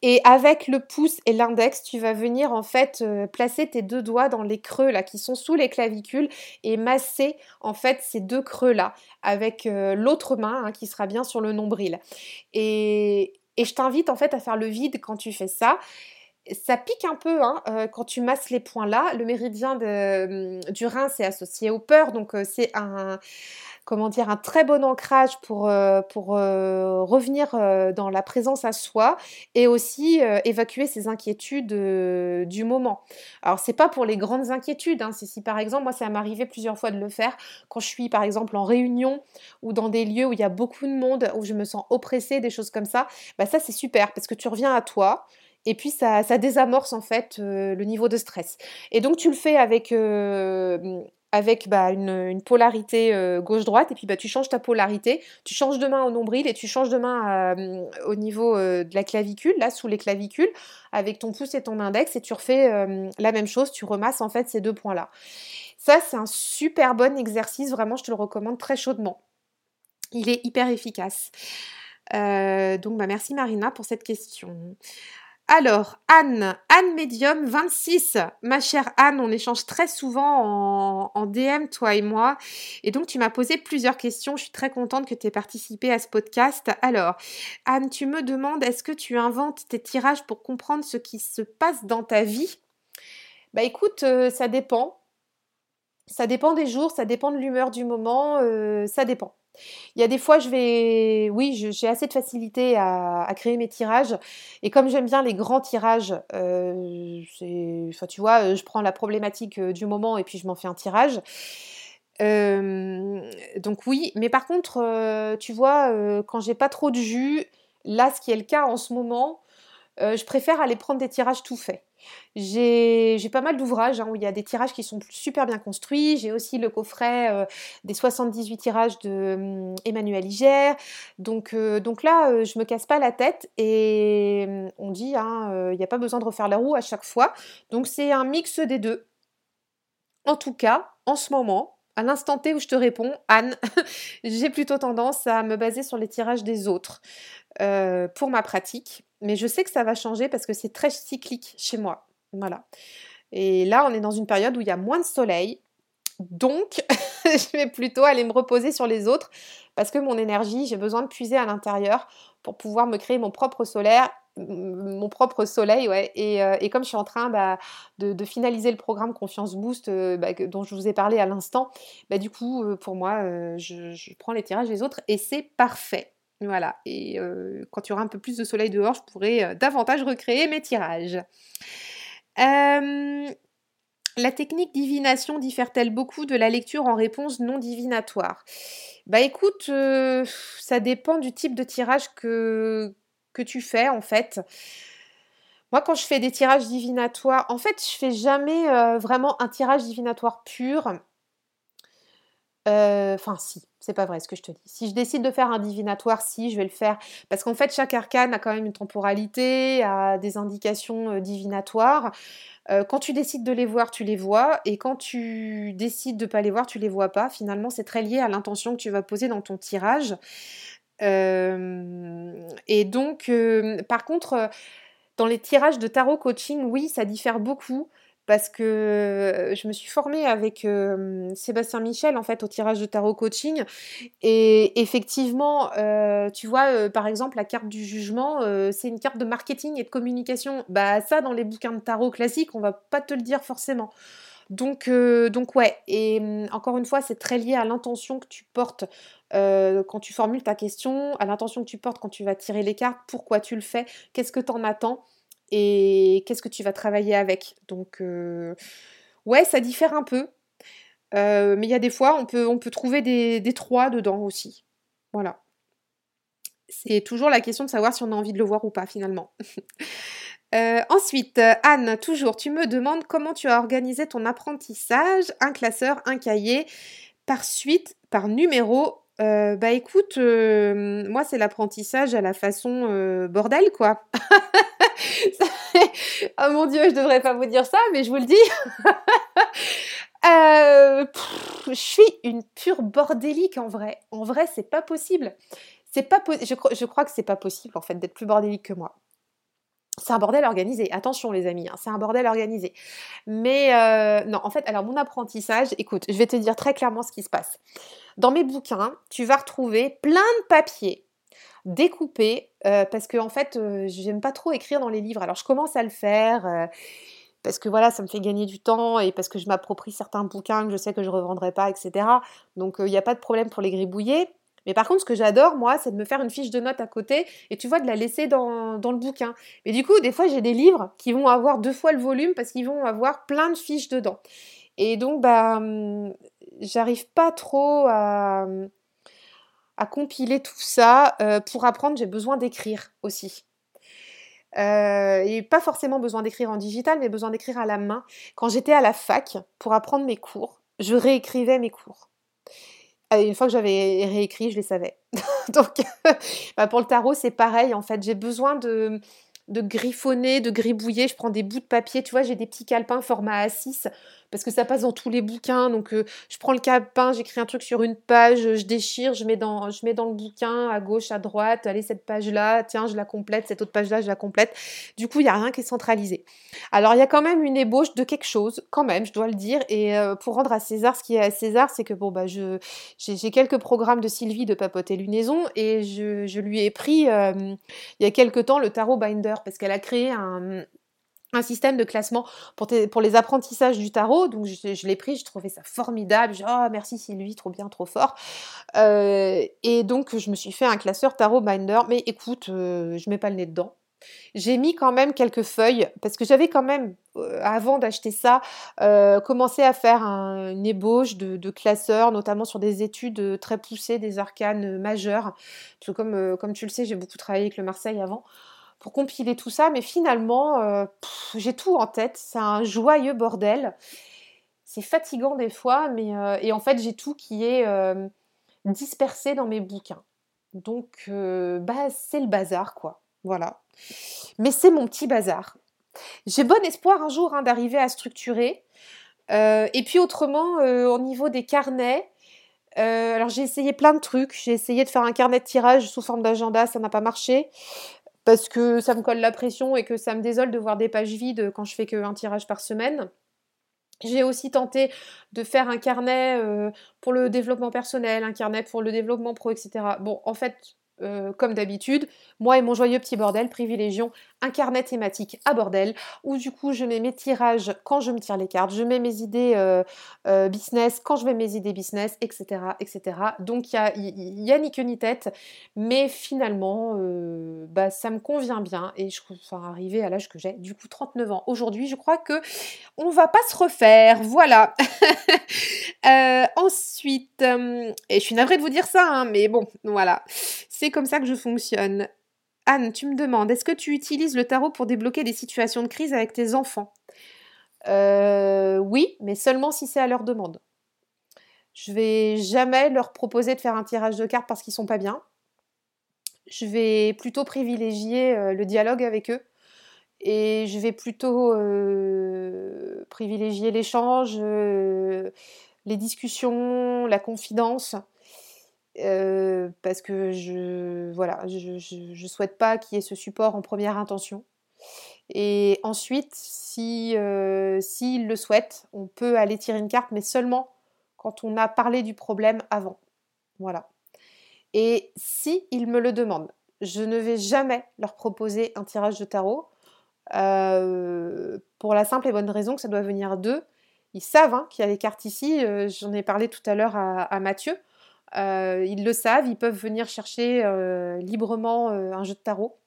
et avec le pouce et l'index, tu vas venir en fait euh, placer tes deux doigts dans les creux là qui sont sous les clavicules et masser en fait ces deux creux là avec euh, l'autre main hein, qui sera bien sur le nombril. Et, je t'invite en fait à faire le vide quand tu fais ça ça pique un peu hein, euh, quand tu masses les points là. Le méridien du rein, c'est associé aux peurs, donc c'est un, comment dire, un très bon ancrage pour, euh, euh, revenir euh, dans la présence à soi et aussi évacuer ses inquiétudes du moment. Alors c'est pas pour les grandes inquiétudes, hein, si par exemple, moi ça m'est arrivé plusieurs fois de le faire quand je suis par exemple en réunion ou dans des lieux où il y a beaucoup de monde, où je me sens oppressée, des choses comme ça, bah ça c'est super parce que tu reviens à toi, et puis ça désamorce en fait le niveau de stress. Et donc tu le fais avec, avec bah, une, polarité euh, gauche-droite, et puis bah, tu changes ta polarité, tu changes de main au nombril et tu changes de main euh, au niveau euh, de la clavicule, là sous les clavicules, avec ton pouce et ton index, et tu refais la même chose, tu remasses en fait ces deux points-là. Ça, c'est un super bon exercice, vraiment, je te le recommande très chaudement. Il est hyper efficace. donc, bah, merci Marina pour cette question. Alors, Anne, Anne Medium 26. Ma chère Anne, on échange très souvent en, DM, toi et moi. Et donc, tu m'as posé plusieurs questions. Je suis très contente que tu aies participé à ce podcast. Alors, Anne, tu me demandes, est-ce que tu inventes tes tirages pour comprendre ce qui se passe dans ta vie? Bah écoute, euh, ça dépend. Ça dépend des jours, ça dépend de l'humeur du moment, euh, ça dépend. Il y a des fois, je vais, oui, j'ai assez de facilité à, créer mes tirages. Et comme j'aime bien les grands tirages, euh, enfin, tu vois, je prends la problématique euh, du moment et puis je m'en fais un tirage. Euh, donc oui, mais par contre, tu vois, quand j'ai pas trop de jus, là, ce qui est le cas en ce moment, je préfère aller prendre des tirages tout faits. J'ai pas mal d'ouvrages hein, où il y a des tirages qui sont super bien construits. J'ai aussi le coffret euh, des 78 tirages de hum, Emmanuel euh, donc là, euh, je me casse pas la tête et hum, on dit, hein, il n'y a pas besoin de refaire la roue à chaque fois. Donc c'est un mix des deux. En tout cas, en ce moment, à l'instant T où je te réponds, Anne, j'ai plutôt tendance à me baser sur les tirages des autres pour ma pratique. Mais je sais que ça va changer parce que c'est très cyclique chez moi. Voilà. Et là, on est dans une période où il y a moins de soleil. Donc, je vais plutôt aller me reposer sur les autres parce que mon énergie, j'ai besoin de puiser à l'intérieur pour pouvoir me créer mon propre solaire mon propre soleil, ouais. Et, euh, comme je suis en train bah, de, finaliser le programme Confiance Boost euh, bah, dont je vous ai parlé à l'instant, bah, du coup, euh, pour moi, je, je, prends les tirages des autres et c'est parfait. Voilà, et quand il y aura un peu plus de soleil dehors, je pourrai davantage recréer mes tirages. La technique divination diffère-t-elle beaucoup de la lecture en réponse non divinatoire Bah écoute, ça dépend du type de tirage que, que tu fais en fait. Moi, quand je fais des tirages divinatoires, en fait, je fais jamais vraiment un tirage divinatoire pur. Enfin, si, c'est pas vrai ce que je te dis. Si je décide de faire un divinatoire, si, je vais le faire. Parce qu'en fait, chaque arcane a quand même une temporalité, a des indications divinatoires. quand tu décides de les voir, tu les vois. Et quand tu décides de ne pas les voir, tu les vois pas. Finalement, c'est très lié à l'intention que tu vas poser dans ton tirage. et donc, par contre, dans les tirages de tarot coaching, oui, ça diffère beaucoup parce que je me suis formée avec Sébastien Michel en fait au tirage de tarot coaching et effectivement tu vois par exemple la carte du jugement c'est une carte de marketing et de communication. Bah ça dans les bouquins de tarot classiques on va pas te le dire forcément. Donc, donc ouais, et encore une fois, c'est très lié à l'intention que tu portes quand tu formules ta question, à l'intention que tu portes quand tu vas tirer les cartes, pourquoi tu le fais, qu'est-ce que tu en attends et qu'est-ce que tu vas travailler avec. Donc, euh, ouais, ça diffère un peu. Euh, mais il y a des fois, on peut, on peut trouver des, trois dedans aussi. Voilà. C'est toujours la question de savoir si on a envie de le voir ou pas finalement. Euh, ensuite, Anne, toujours, tu me demandes comment tu as organisé ton apprentissage, un classeur, un cahier, par suite, par numéro. Bah écoute, moi c'est l'apprentissage à la façon bordel quoi. oh mon dieu, je devrais pas vous dire ça, mais je vous le dis. Euh, je suis une pure bordélique en vrai. En vrai, c'est pas possible. C'est pas je, je, crois que c'est pas possible en fait d'être plus bordélique que moi. C'est un bordel organisé. Attention les amis, hein, c'est un bordel organisé. Mais euh, non, en fait, alors mon apprentissage, écoute, je vais te dire très clairement ce qui se passe. Dans mes bouquins, tu vas retrouver plein de papiers découper euh, parce que en fait euh, j'aime pas trop écrire dans les livres alors je commence à le faire parce que voilà ça me fait gagner du temps et parce que je m'approprie certains bouquins que je sais que je revendrai pas etc donc il n'y a pas de problème pour les gribouiller mais par contre, ce que j'adore, moi, c'est de me faire une fiche de notes à côté et tu vois, de la laisser dans, le bouquin. Mais du coup, des fois, j'ai des livres qui vont avoir deux fois le volume parce qu'ils vont avoir plein de fiches dedans. Et donc, bah, hum, j'arrive pas trop à, à compiler tout ça. Euh, pour apprendre, j'ai besoin d'écrire aussi. Euh, et pas forcément besoin d'écrire en digital, mais besoin d'écrire à la main. Quand j'étais à la fac, pour apprendre mes cours, je réécrivais mes cours. Et une fois que j'avais réécrit, je les savais. Donc, bah, pour le tarot, c'est pareil. En fait, j'ai besoin de, de griffonner, de gribouiller. Je prends des bouts de papier. Tu vois, j'ai des petits calepins format A6 parce que ça passe dans tous les bouquins. Donc, euh, je prends le calepin, j'écris un truc sur une page, je déchire, je mets dans, je le bouquin à gauche, à droite. Allez, cette page-là, tiens, je la complète. Cette autre page-là, je la complète. Du coup, il n'y a rien qui est centralisé. Alors, il y a quand même une ébauche de quelque chose, quand même, je dois le dire. Et euh, pour rendre à César ce qui est à César, c'est que bon, bah, j'ai, quelques programmes de Sylvie de Papoter Lunaison et je, je lui ai pris euh, il y a quelques temps le tarot binder parce qu'elle a créé un un système de classement pour, les apprentissages du tarot. Donc je, l'ai pris, je trouvais ça formidable. Je, oh merci Sylvie, trop bien, trop fort. Euh, et donc je me suis fait un classeur tarot binder. Mais écoute, euh, je mets pas le nez dedans. J'ai mis quand même quelques feuilles parce que j'avais quand même, euh, avant d'acheter ça, commencé à faire une ébauche de, classeurs, notamment sur des études très poussées des arcanes majeurs. Comme tu le sais, j'ai beaucoup travaillé avec le Marseille avant pour compiler tout ça, mais finalement, euh, j'ai tout en tête. C'est un joyeux bordel. C'est fatigant des fois, mais euh, et en fait, j'ai tout qui est euh, dispersé dans mes bouquins. Donc, bah, c'est le bazar, quoi. Voilà. Mais c'est mon petit bazar. J'ai bon espoir un jour hein, d'arriver à structurer. et puis autrement, au niveau des carnets, alors j'ai essayé plein de trucs. J'ai essayé de faire un carnet de tirage sous forme d'agenda, ça n'a pas marché parce que ça me colle la pression et que ça me désole de voir des pages vides quand je fais qu'un tirage par semaine. J'ai aussi tenté de faire un carnet euh, pour le développement personnel, un carnet pour le développement pro, etc. Bon, en fait, euh, comme d'habitude, moi et mon joyeux petit bordel privilégions un carnet thématique à bordel, où du coup je mets mes tirages quand je me tire les cartes, je mets mes idées euh, euh, business quand je mets mes idées business, etc. etc. Donc il y a, ni queue ni tête, mais finalement, bah, ça me convient bien, et je enfin, arriver à l'âge que j'ai, du coup 39 ans aujourd'hui, je crois que on va pas se refaire, voilà. ensuite, et je suis navrée de vous dire ça, hein, mais bon, voilà. C'est comme ça que je fonctionne. Anne, tu me demandes, est-ce que tu utilises le tarot pour débloquer des situations de crise avec tes enfants? Euh, Oui, mais seulement si c'est à leur demande. Je vais jamais leur proposer de faire un tirage de cartes parce qu'ils sont pas bien. Je vais plutôt privilégier euh, le dialogue avec eux et je vais plutôt euh, privilégier l'échange, les discussions, la confidence euh, parce que je voilà, je, souhaite pas qu'il y ait ce support en première intention. Et ensuite, si euh, s'il le souhaite, on peut aller tirer une carte, mais seulement quand on a parlé du problème avant. Voilà. Et si ils me le demandent, je ne vais jamais leur proposer un tirage de tarot euh, pour la simple et bonne raison que ça doit venir d'eux. Ils savent hein, qu'il y a des cartes ici. J'en ai parlé tout à l'heure à, Mathieu. Euh, ils le savent, ils peuvent venir chercher euh, librement euh, un jeu de tarot.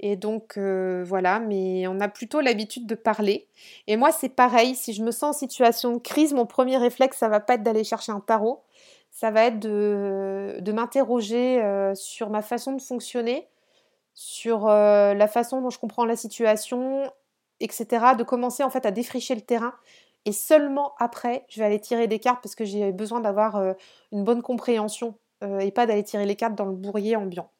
Et donc voilà, mais on a plutôt l'habitude de parler. Et moi, c'est pareil, si je me sens en situation de crise, mon premier réflexe, ça va pas être d'aller chercher un tarot, ça va être de m'interroger sur ma façon de fonctionner, sur la façon dont je comprends la situation, etc. De commencer en fait à défricher le terrain et seulement après, je vais aller tirer des cartes parce que j'ai besoin d'avoir euh, une bonne compréhension euh, et pas d'aller tirer les cartes dans le bourrier ambiant.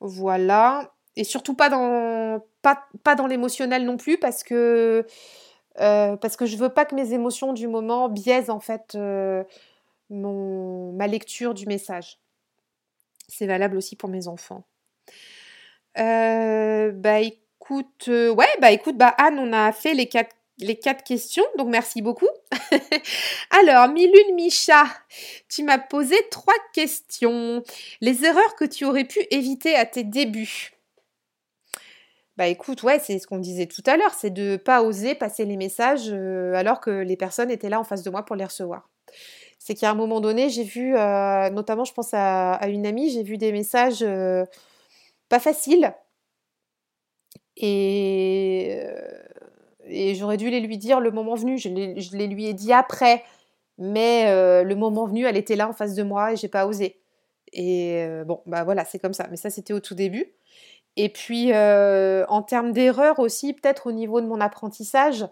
Voilà. Et surtout pas dans, pas, pas dans l'émotionnel non plus parce que, euh, parce que je veux pas que mes émotions du moment biaisent en fait mon, ma lecture du message. C'est valable aussi pour mes enfants. bah écoute, ouais, bah écoute, bah Anne, on a fait les quatre les quatre questions, donc merci beaucoup. Alors, Milune Micha, tu m'as posé trois questions. Les erreurs que tu aurais pu éviter à tes débuts? Bah écoute, ouais, c'est ce qu'on disait tout à l'heure, c'est de pas oser passer les messages euh, alors que les personnes étaient là en face de moi pour les recevoir. C'est qu'à un moment donné, j'ai vu, euh, notamment je pense à, une amie, j'ai vu des messages euh, pas faciles. Et et j'aurais dû les lui dire le moment venu. Je les, lui ai dit après, mais euh, le moment venu, elle était là en face de moi et j'ai pas osé. Et euh, bon, bah voilà, c'est comme ça. Mais ça, c'était au tout début. Et puis, euh, en termes d'erreur aussi, peut-être au niveau de mon apprentissage,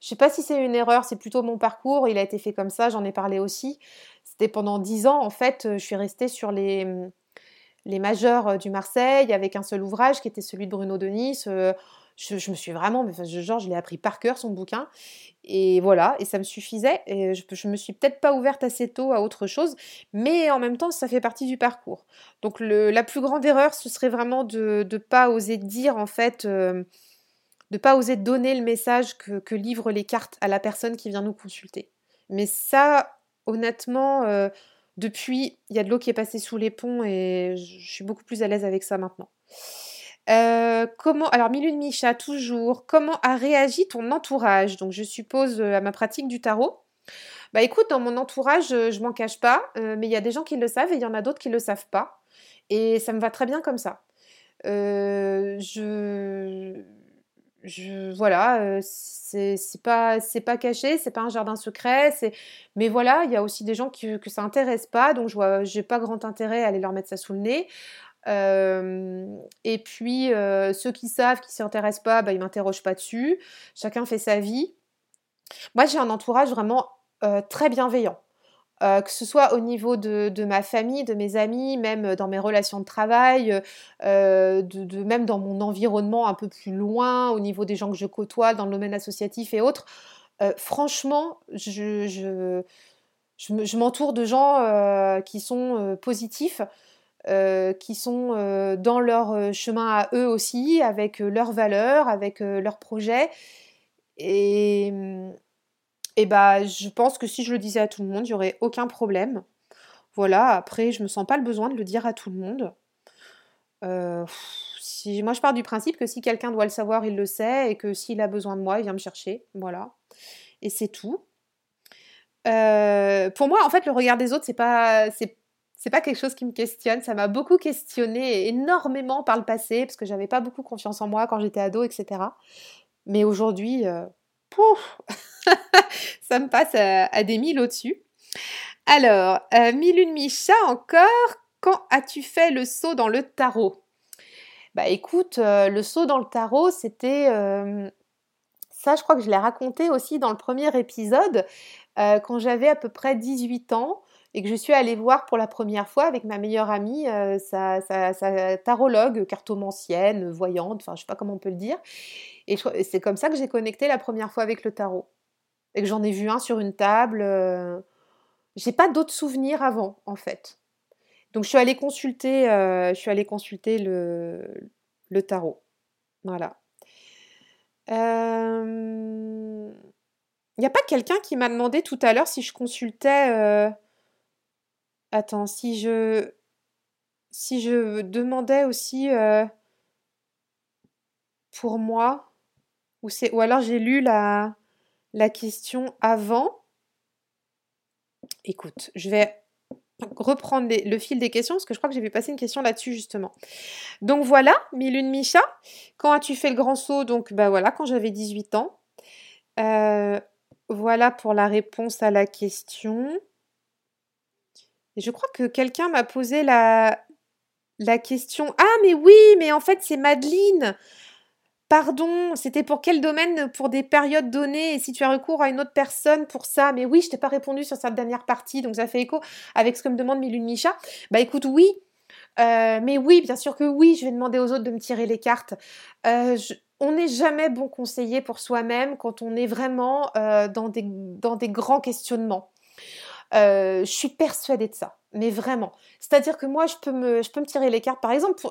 je sais pas si c'est une erreur, c'est plutôt mon parcours. Il a été fait comme ça, j'en ai parlé aussi. C'était pendant dix ans, en fait, je suis restée sur les, les majeurs du Marseille avec un seul ouvrage qui était celui de Bruno Denis je, me suis vraiment, genre, je l'ai appris par cœur son bouquin. Et voilà, et ça me suffisait. Et je, je me suis peut-être pas ouverte assez tôt à autre chose, mais en même temps, ça fait partie du parcours. Donc la plus grande erreur, ce serait vraiment de ne pas oser dire, en fait, euh, de pas oser donner le message que, livrent les cartes à la personne qui vient nous consulter. Mais ça, honnêtement, euh, depuis, il y a de l'eau qui est passée sous les ponts et je suis beaucoup plus à l'aise avec ça maintenant. Comment, alors Milune Micha, toujours, comment a réagi ton entourage? Donc je suppose à ma pratique du tarot. Bah écoute, dans mon entourage, je m'en cache pas, mais il y a des gens qui le savent et il y en a d'autres qui le savent pas. Et ça me va très bien comme ça. je voilà, euh, c'est pas, pas caché, c'est pas un jardin secret, mais voilà, il y a aussi des gens que ça intéresse pas, donc je vois, j'ai pas grand intérêt à aller leur mettre ça sous le nez. Euh, et puis euh, ceux qui savent, qui s'y intéressent pas, bah, ils m'interrogent pas dessus. Chacun fait sa vie. Moi, j'ai un entourage vraiment très bienveillant. Euh, que ce soit au niveau de, ma famille, de mes amis, même dans mes relations de travail, euh, même dans mon environnement un peu plus loin, au niveau des gens que je côtoie dans le domaine associatif et autres. Euh, franchement, je m'entoure de gens qui sont positifs. Qui sont dans leur chemin à eux aussi, avec leurs valeurs, avec leurs projets. Et, et bah, je pense que si je le disais à tout le monde, il n'y aurait aucun problème. Voilà, après, je me sens pas le besoin de le dire à tout le monde. Euh, si, moi, je pars du principe que si quelqu'un doit le savoir, il le sait, et que s'il a besoin de moi, il vient me chercher. Voilà. Et c'est tout. Euh, pour moi, en fait, le regard des autres, c'est pas, c'est, pas quelque chose qui me questionne. Ça m'a beaucoup questionné énormément par le passé, parce que j'avais pas beaucoup confiance en moi quand j'étais ado, etc. Mais aujourd'hui, euh, pouf ça me passe à, des mille au-dessus. Alors, euh, mille une Micha encore, quand as-tu fait le saut dans le tarot? Bah écoute, euh, le saut dans le tarot, c'était... Euh, ça, je crois que je l'ai raconté aussi dans le premier épisode, quand j'avais à peu près 18 ans et que je suis allée voir pour la première fois avec ma meilleure amie, sa, tarologue, cartomancienne, voyante, enfin je sais pas comment on peut le dire. Et c'est comme ça que j'ai connecté la première fois avec le tarot et que j'en ai vu un sur une table. Euh, j'ai pas d'autres souvenirs avant, en fait. Donc je suis allée consulter, euh, je suis allée consulter le, le tarot. Voilà. Il euh, n'y a pas quelqu'un qui m'a demandé tout à l'heure si je consultais. Attends, si je si je demandais aussi pour moi ou c'est ou alors j'ai lu la la question avant. Écoute, je vais reprendre le fil des questions parce que je crois que j'ai vu passer une question là-dessus justement. Donc voilà, Milune Micha, quand as-tu fait le grand saut? Donc bah voilà, quand j'avais 18 ans. Euh, voilà pour la réponse à la question. Et je crois que quelqu'un m'a posé la, question. Ah mais oui, mais en fait c'est Madeleine. Pardon, c'était pour quel domaine Pour des périodes données et si tu as recours à une autre personne pour ça? Mais oui, je t'ai pas répondu sur cette dernière partie, donc ça fait écho avec ce que me demande Milune Micha. Bah écoute, oui, euh, mais oui, bien sûr que oui, je vais demander aux autres de me tirer les cartes. Euh, on n'est jamais bon conseiller pour soi-même quand on est vraiment euh, dans des grands questionnements. Je suis persuadée de ça mais vraiment. C'est-à-dire que moi, je peux, me, je peux me tirer les cartes. Par exemple,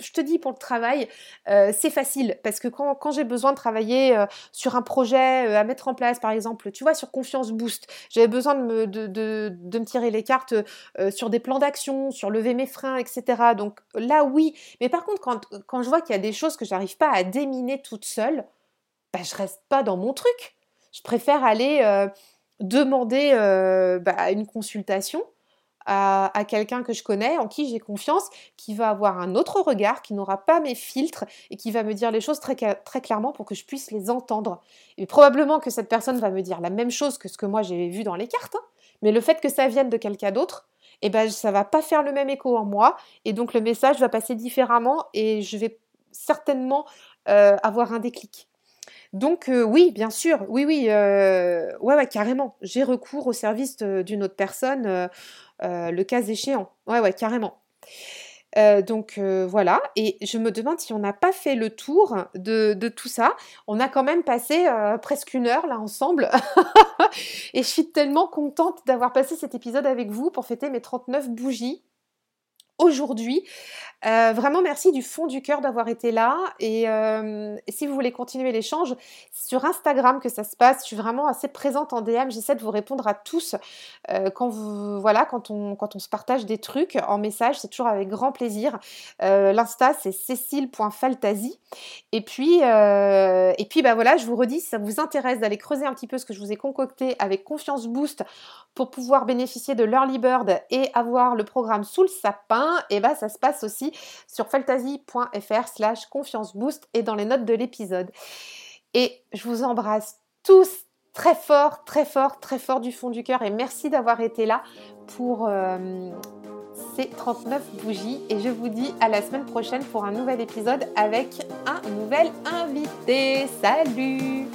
je te dis pour le travail, euh, c'est facile parce que quand, j'ai besoin de travailler euh, sur un projet euh, à mettre en place, par exemple, tu vois, sur Confiance Boost, j'avais besoin de me, de, de me tirer les cartes sur des plans d'action, sur lever mes freins, etc. Donc là, oui. Mais par contre, quand, quand je vois qu'il y a des choses que j'arrive pas à déminer toute seule, bah, je reste pas dans mon truc. Je préfère aller demander bah, une consultation à, quelqu'un que je connais, en qui j'ai confiance, qui va avoir un autre regard, qui n'aura pas mes filtres et qui va me dire les choses très, très clairement pour que je puisse les entendre. Et probablement que cette personne va me dire la même chose que ce que moi j'ai vu dans les cartes, hein. mais le fait que ça vienne de quelqu'un d'autre, eh ben, ça va pas faire le même écho en moi, et donc le message va passer différemment, et je vais certainement euh, avoir un déclic. Donc euh, oui, bien sûr, oui, oui, euh, ouais, ouais, carrément. J'ai recours au service d'une autre personne, euh, le cas échéant. Ouais, ouais, carrément. donc voilà, et je me demande si on n'a pas fait le tour de, de, tout ça. On a quand même passé presque une heure là ensemble. et je suis tellement contente d'avoir passé cet épisode avec vous pour fêter mes 39 bougies aujourd'hui. Euh, vraiment, merci du fond du cœur d'avoir été là. Et, euh, si vous voulez continuer l'échange, sur Instagram que ça se passe. Je suis vraiment assez présente en DM. J'essaie de vous répondre à tous euh, quand voilà, quand on, quand on se partage des trucs en message. C'est toujours avec grand plaisir. L'insta, c'est cécile.faltasy. Et puis, et puis, bah voilà, je vous redis, si ça vous intéresse d'aller creuser un petit peu ce que je vous ai concocté avec Confiance Boost pour pouvoir bénéficier de l'Early Bird et avoir le programme sous le sapin, et bah ça se passe aussi sur fantasy.fr slash confiance boost et dans les notes de l'épisode. Et je vous embrasse tous très fort, très fort, très fort du fond du cœur et merci d'avoir été là pour euh, ces 39 bougies et je vous dis à la semaine prochaine pour un nouvel épisode avec un nouvel invité. Salut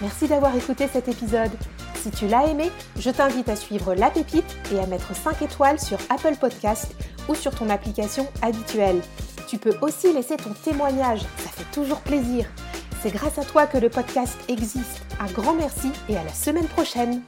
Merci d'avoir écouté cet épisode. Si tu l'as aimé, je t'invite à suivre La Pépite et à mettre 5 étoiles sur Apple Podcast ou sur ton application habituelle. Tu peux aussi laisser ton témoignage, ça fait toujours plaisir. C'est grâce à toi que le podcast existe. Un grand merci et à la semaine prochaine.